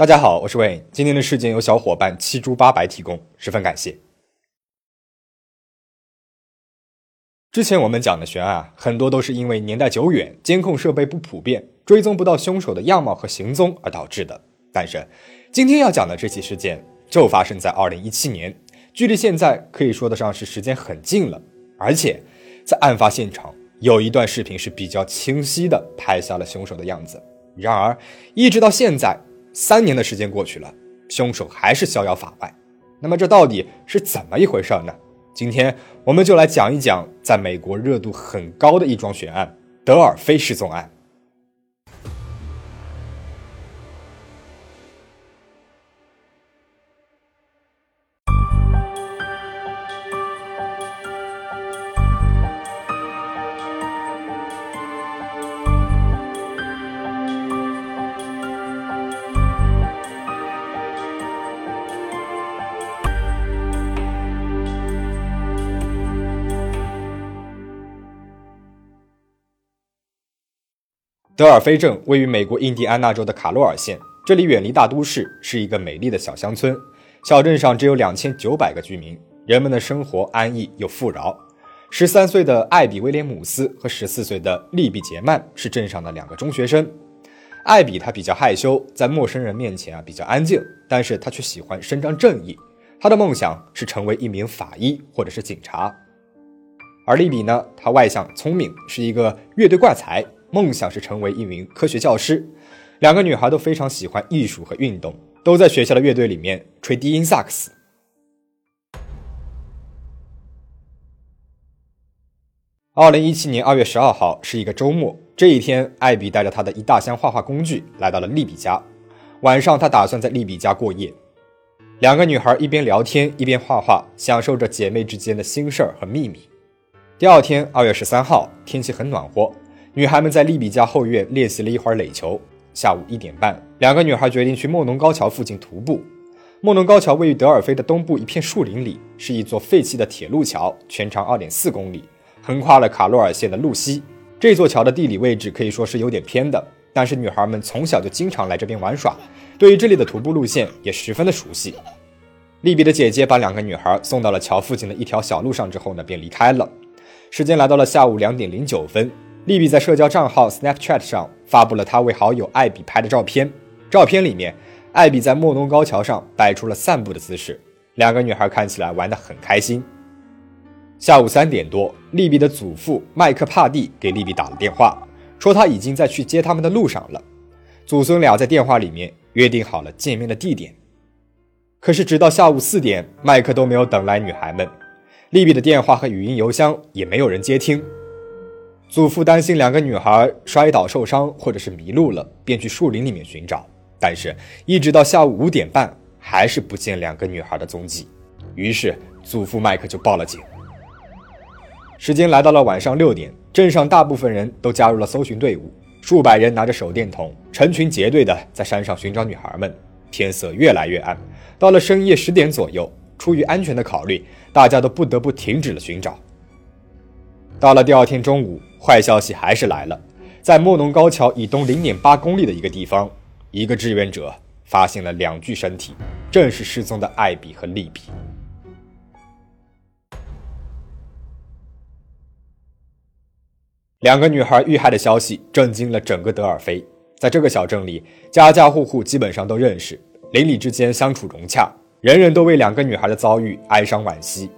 大家好，我是 Wayne。今天的事件由小伙伴七猪八白提供，十分感谢。之前我们讲的悬案，很多都是因为年代久远、监控设备不普遍、追踪不到凶手的样貌和行踪而导致的。但是，今天要讲的这起事件就发生在二零一七年，距离现在可以说得上是时间很近了。而且，在案发现场有一段视频是比较清晰的拍下了凶手的样子。然而，一直到现在。三年的时间过去了，凶手还是逍遥法外。那么这到底是怎么一回事呢？今天我们就来讲一讲，在美国热度很高的一桩悬案——德尔菲失踪案。德尔菲镇位于美国印第安纳州的卡洛尔县，这里远离大都市，是一个美丽的小乡村。小镇上只有两千九百个居民，人们的生活安逸又富饶。十三岁的艾比·威廉姆斯和十四岁的利比·杰曼是镇上的两个中学生。艾比他比较害羞，在陌生人面前啊比较安静，但是他却喜欢伸张正义。他的梦想是成为一名法医或者是警察。而利比呢，他外向聪明，是一个乐队怪才。梦想是成为一名科学教师。两个女孩都非常喜欢艺术和运动，都在学校的乐队里面吹低音萨克斯。二零一七年二月十二号是一个周末，这一天，艾比带着他的一大箱画画工具来到了利比家。晚上，他打算在利比家过夜。两个女孩一边聊天一边画画，享受着姐妹之间的心事儿和秘密。第二天，二月十三号，天气很暖和。女孩们在利比家后院练习了一会儿垒球。下午一点半，两个女孩决定去莫农高桥附近徒步。莫农高桥位于德尔菲的东部一片树林里，是一座废弃的铁路桥，全长二点四公里，横跨了卡洛尔县的路西。这座桥的地理位置可以说是有点偏的，但是女孩们从小就经常来这边玩耍，对于这里的徒步路线也十分的熟悉。利比的姐姐把两个女孩送到了桥附近的一条小路上之后呢，便离开了。时间来到了下午两点零九分。利比在社交账号 Snapchat 上发布了他为好友艾比拍的照片。照片里面，艾比在莫农高桥上摆出了散步的姿势，两个女孩看起来玩得很开心。下午三点多，利比的祖父麦克帕蒂给利比打了电话，说他已经在去接他们的路上了。祖孙俩在电话里面约定好了见面的地点。可是直到下午四点，麦克都没有等来女孩们，利比的电话和语音邮箱也没有人接听。祖父担心两个女孩摔倒受伤，或者是迷路了，便去树林里面寻找。但是，一直到下午五点半，还是不见两个女孩的踪迹。于是，祖父麦克就报了警。时间来到了晚上六点，镇上大部分人都加入了搜寻队伍，数百人拿着手电筒，成群结队的在山上寻找女孩们。天色越来越暗，到了深夜十点左右，出于安全的考虑，大家都不得不停止了寻找。到了第二天中午。坏消息还是来了，在莫农高桥以东零点八公里的一个地方，一个志愿者发现了两具身体，正是失踪的艾比和利比。两个女孩遇害的消息震惊了整个德尔菲，在这个小镇里，家家户户基本上都认识，邻里之间相处融洽，人人都为两个女孩的遭遇哀伤惋惜。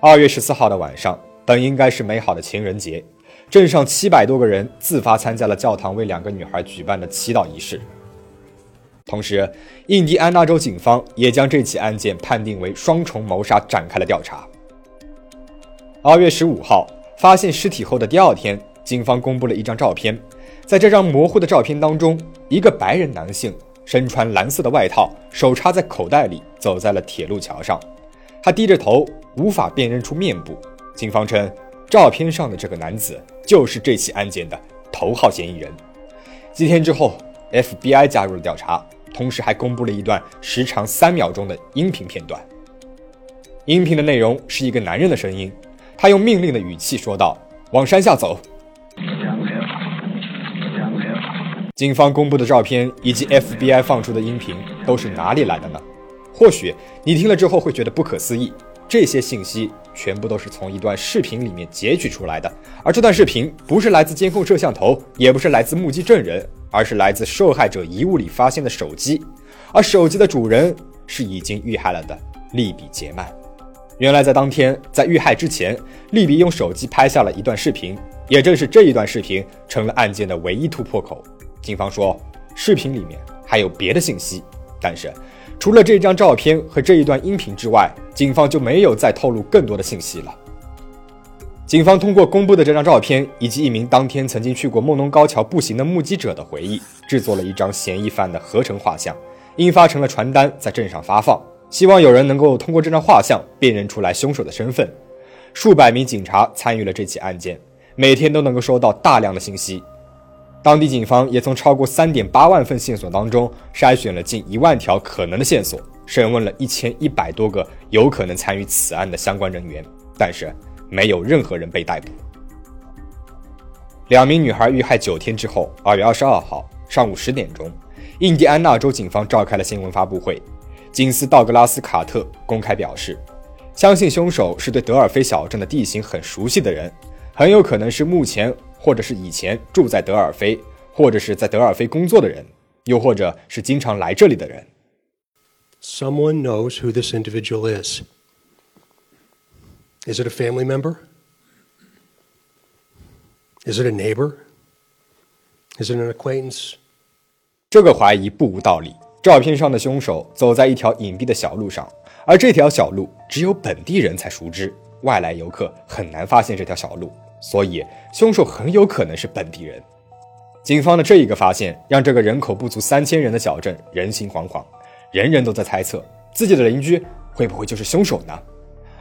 二月十四号的晚上，本应该是美好的情人节。镇上七百多个人自发参加了教堂为两个女孩举办的祈祷仪式。同时，印第安纳州警方也将这起案件判定为双重谋杀，展开了调查。二月十五号，发现尸体后的第二天，警方公布了一张照片。在这张模糊的照片当中，一个白人男性身穿蓝色的外套，手插在口袋里，走在了铁路桥上。他低着头，无法辨认出面部。警方称。照片上的这个男子就是这起案件的头号嫌疑人。几天之后，FBI 加入了调查，同时还公布了一段时长三秒钟的音频片段。音频的内容是一个男人的声音，他用命令的语气说道：“往山下走。”警方公布的照片以及 FBI 放出的音频都是哪里来的呢？或许你听了之后会觉得不可思议，这些信息全部都是从一段视频里面截取出来的，而这段视频不是来自监控摄像头，也不是来自目击证人，而是来自受害者遗物里发现的手机，而手机的主人是已经遇害了的利比杰曼。原来在当天，在遇害之前，利比用手机拍下了一段视频，也正是这一段视频成了案件的唯一突破口。警方说，视频里面还有别的信息，但是。除了这张照片和这一段音频之外，警方就没有再透露更多的信息了。警方通过公布的这张照片以及一名当天曾经去过梦龙高桥步行的目击者的回忆，制作了一张嫌疑犯的合成画像，印发成了传单，在镇上发放，希望有人能够通过这张画像辨认出来凶手的身份。数百名警察参与了这起案件，每天都能够收到大量的信息。当地警方也从超过三点八万份线索当中筛选了近一万条可能的线索，审问了一千一百多个有可能参与此案的相关人员，但是没有任何人被逮捕。两名女孩遇害九天之后，二月二十二号上午十点钟，印第安纳州警方召开了新闻发布会。警司道格拉斯·卡特公开表示，相信凶手是对德尔菲小镇的地形很熟悉的人，很有可能是目前。或者是以前住在德尔菲，或者是在德尔菲工作的人，又或者是经常来这里的人。Someone knows who this individual is. Is it a family member? Is it a neighbor? Is it an acquaintance? 这个怀疑不无道理。照片上的凶手走在一条隐蔽的小路上，而这条小路只有本地人才熟知，外来游客很难发现这条小路。所以，凶手很有可能是本地人。警方的这一个发现，让这个人口不足三千人的小镇人心惶惶，人人都在猜测自己的邻居会不会就是凶手呢？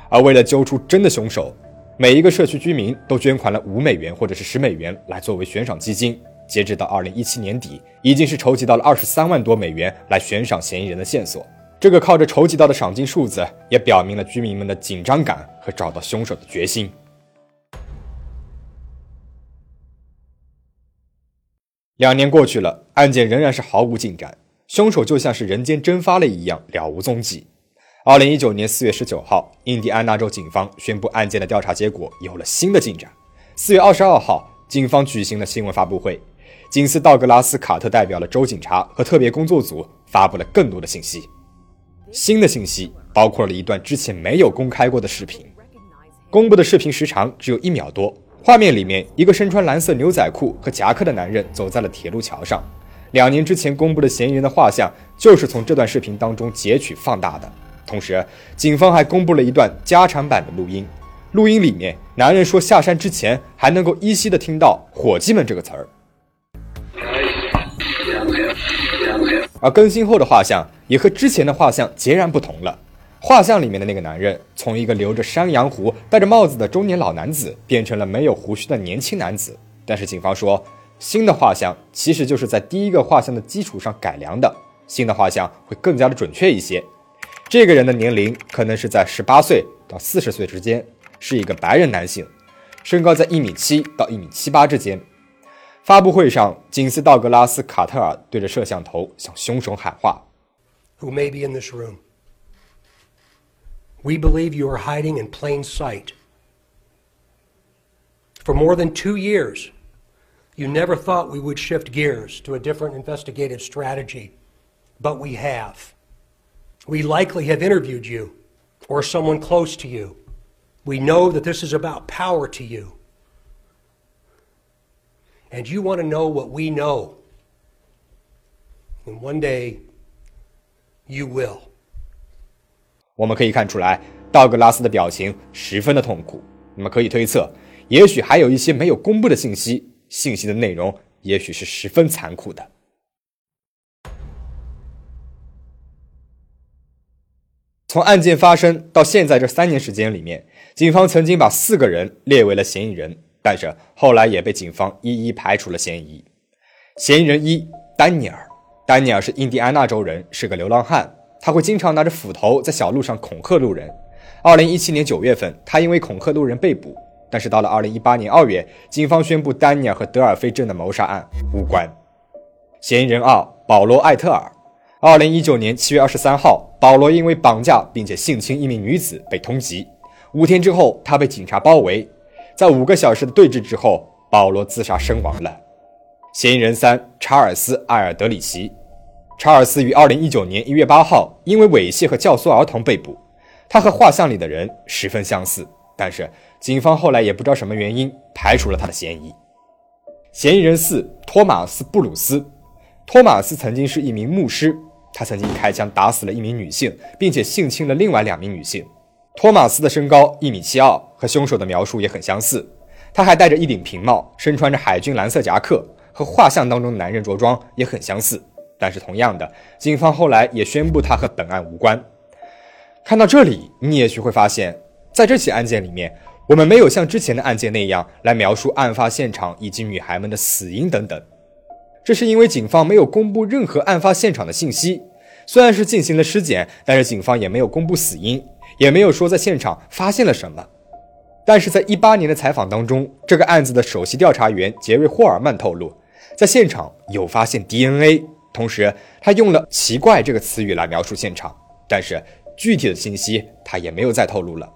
而为了揪出真的凶手，每一个社区居民都捐款了五美元或者是十美元来作为悬赏基金。截止到二零一七年底，已经是筹集到了二十三万多美元来悬赏嫌疑人的线索。这个靠着筹集到的赏金数字，也表明了居民们的紧张感和找到凶手的决心。两年过去了，案件仍然是毫无进展，凶手就像是人间蒸发了一样，了无踪迹。二零一九年四月十九号，印第安纳州警方宣布案件的调查结果有了新的进展。四月二十二号，警方举行了新闻发布会，警司道格拉斯·卡特代表了州警察和特别工作组，发布了更多的信息。新的信息包括了一段之前没有公开过的视频，公布的视频时长只有一秒多。画面里面，一个身穿蓝色牛仔裤和夹克的男人走在了铁路桥上。两年之前公布的嫌疑人的画像，就是从这段视频当中截取放大的。同时，警方还公布了一段加长版的录音。录音里面，男人说下山之前还能够依稀的听到“伙计们”这个词儿。而更新后的画像也和之前的画像截然不同了。画像里面的那个男人，从一个留着山羊胡、戴着帽子的中年老男子，变成了没有胡须的年轻男子。但是警方说，新的画像其实就是在第一个画像的基础上改良的，新的画像会更加的准确一些。这个人的年龄可能是在十八岁到四十岁之间，是一个白人男性，身高在一米七到一米七八之间。发布会上，警司道格拉斯·卡特尔对着摄像头向凶手喊话：“Who may be in this room？” We believe you are hiding in plain sight. For more than two years, you never thought we would shift gears to a different investigative strategy, but we have. We likely have interviewed you or someone close to you. We know that this is about power to you. And you want to know what we know. And one day, you will. 我们可以看出来，道格拉斯的表情十分的痛苦。那么可以推测，也许还有一些没有公布的信息，信息的内容也许是十分残酷的。从案件发生到现在这三年时间里面，警方曾经把四个人列为了嫌疑人，但是后来也被警方一一排除了嫌疑。嫌疑人一，丹尼尔。丹尼尔是印第安纳州人，是个流浪汉。他会经常拿着斧头在小路上恐吓路人。二零一七年九月份，他因为恐吓路人被捕。但是到了二零一八年二月，警方宣布丹尼尔和德尔菲镇的谋杀案无关。嫌疑人二保罗·艾特尔。二零一九年七月二十三号，保罗因为绑架并且性侵一名女子被通缉。五天之后，他被警察包围，在五个小时的对峙之后，保罗自杀身亡了。嫌疑人三查尔斯·艾尔德里奇。查尔斯于二零一九年一月八号因为猥亵和教唆儿童被捕。他和画像里的人十分相似，但是警方后来也不知道什么原因排除了他的嫌疑。嫌疑人四托马斯·布鲁斯。托马斯曾经是一名牧师，他曾经开枪打死了一名女性，并且性侵了另外两名女性。托马斯的身高一米七二，和凶手的描述也很相似。他还戴着一顶平帽，身穿着海军蓝色夹克，和画像当中的男人着装也很相似。但是同样的，警方后来也宣布他和本案无关。看到这里，你也许会发现，在这起案件里面，我们没有像之前的案件那样来描述案发现场以及女孩们的死因等等。这是因为警方没有公布任何案发现场的信息，虽然是进行了尸检，但是警方也没有公布死因，也没有说在现场发现了什么。但是在一八年的采访当中，这个案子的首席调查员杰瑞·霍尔曼透露，在现场有发现 DNA，同时他用了“奇怪”这个词语来描述现场，但是具体的信息他也没有再透露了。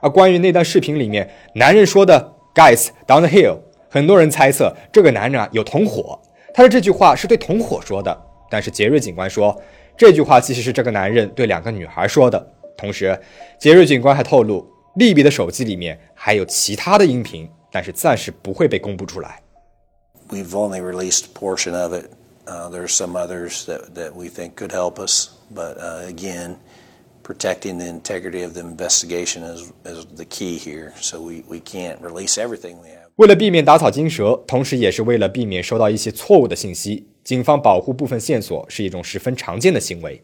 而关于那段视频里面男人说的 “Guys down the hill”，很多人猜测这个男人啊有同伙。他的这句话是对同伙说的，但是杰瑞警官说，这句话其实是这个男人对两个女孩说的。同时，杰瑞警官还透露，利比的手机里面还有其他的音频，但是暂时不会被公布出来。We've only released a portion of it. Uh, there are some others that that we think could help us, but uh, again, protecting the integrity of the investigation is is the key here. So we we can't release everything we have. 为了避免打草惊蛇，同时也是为了避免收到一些错误的信息，警方保护部分线索是一种十分常见的行为。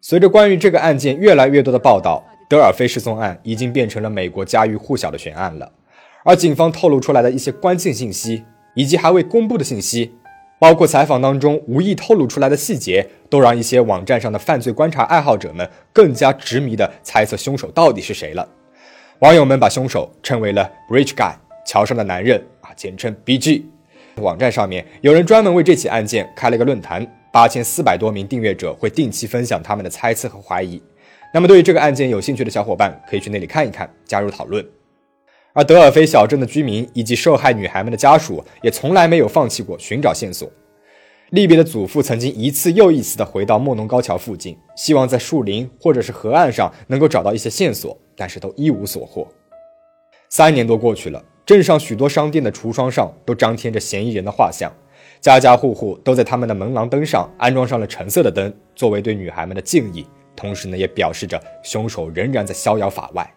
随着关于这个案件越来越多的报道，德尔菲失踪案已经变成了美国家喻户晓的悬案了。而警方透露出来的一些关键信息，以及还未公布的信息，包括采访当中无意透露出来的细节，都让一些网站上的犯罪观察爱好者们更加执迷地猜测凶手到底是谁了。网友们把凶手称为了 Bridge Guy”。桥上的男人啊，简称 BG。网站上面有人专门为这起案件开了个论坛，八千四百多名订阅者会定期分享他们的猜测和怀疑。那么，对于这个案件有兴趣的小伙伴，可以去那里看一看，加入讨论。而德尔菲小镇的居民以及受害女孩们的家属也从来没有放弃过寻找线索。利比的祖父曾经一次又一次地回到莫农高桥附近，希望在树林或者是河岸上能够找到一些线索，但是都一无所获。三年多过去了。镇上许多商店的橱窗上都张贴着嫌疑人的画像，家家户户都在他们的门廊灯上安装上了橙色的灯，作为对女孩们的敬意。同时呢，也表示着凶手仍然在逍遥法外。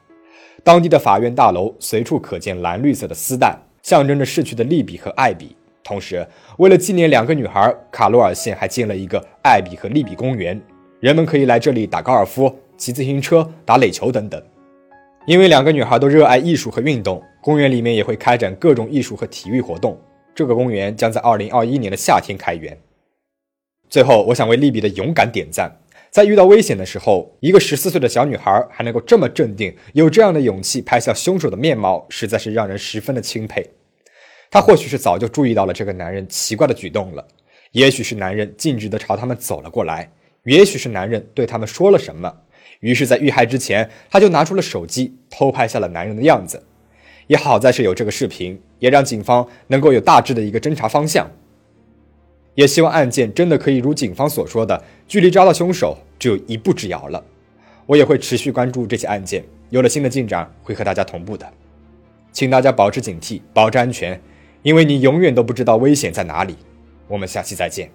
当地的法院大楼随处可见蓝绿色的丝带，象征着逝去的利比和艾比。同时，为了纪念两个女孩，卡罗尔县还建了一个艾比和利比公园，人们可以来这里打高尔夫、骑自行车、打垒球等等。因为两个女孩都热爱艺术和运动，公园里面也会开展各种艺术和体育活动。这个公园将在二零二一年的夏天开园。最后，我想为利比的勇敢点赞。在遇到危险的时候，一个十四岁的小女孩还能够这么镇定，有这样的勇气拍下凶手的面貌，实在是让人十分的钦佩。她或许是早就注意到了这个男人奇怪的举动了，也许是男人径直的朝他们走了过来，也许是男人对他们说了什么。于是，在遇害之前，他就拿出了手机偷拍下了男人的样子。也好在是有这个视频，也让警方能够有大致的一个侦查方向。也希望案件真的可以如警方所说的，距离抓到凶手只有一步之遥了。我也会持续关注这起案件，有了新的进展会和大家同步的。请大家保持警惕，保持安全，因为你永远都不知道危险在哪里。我们下期再见。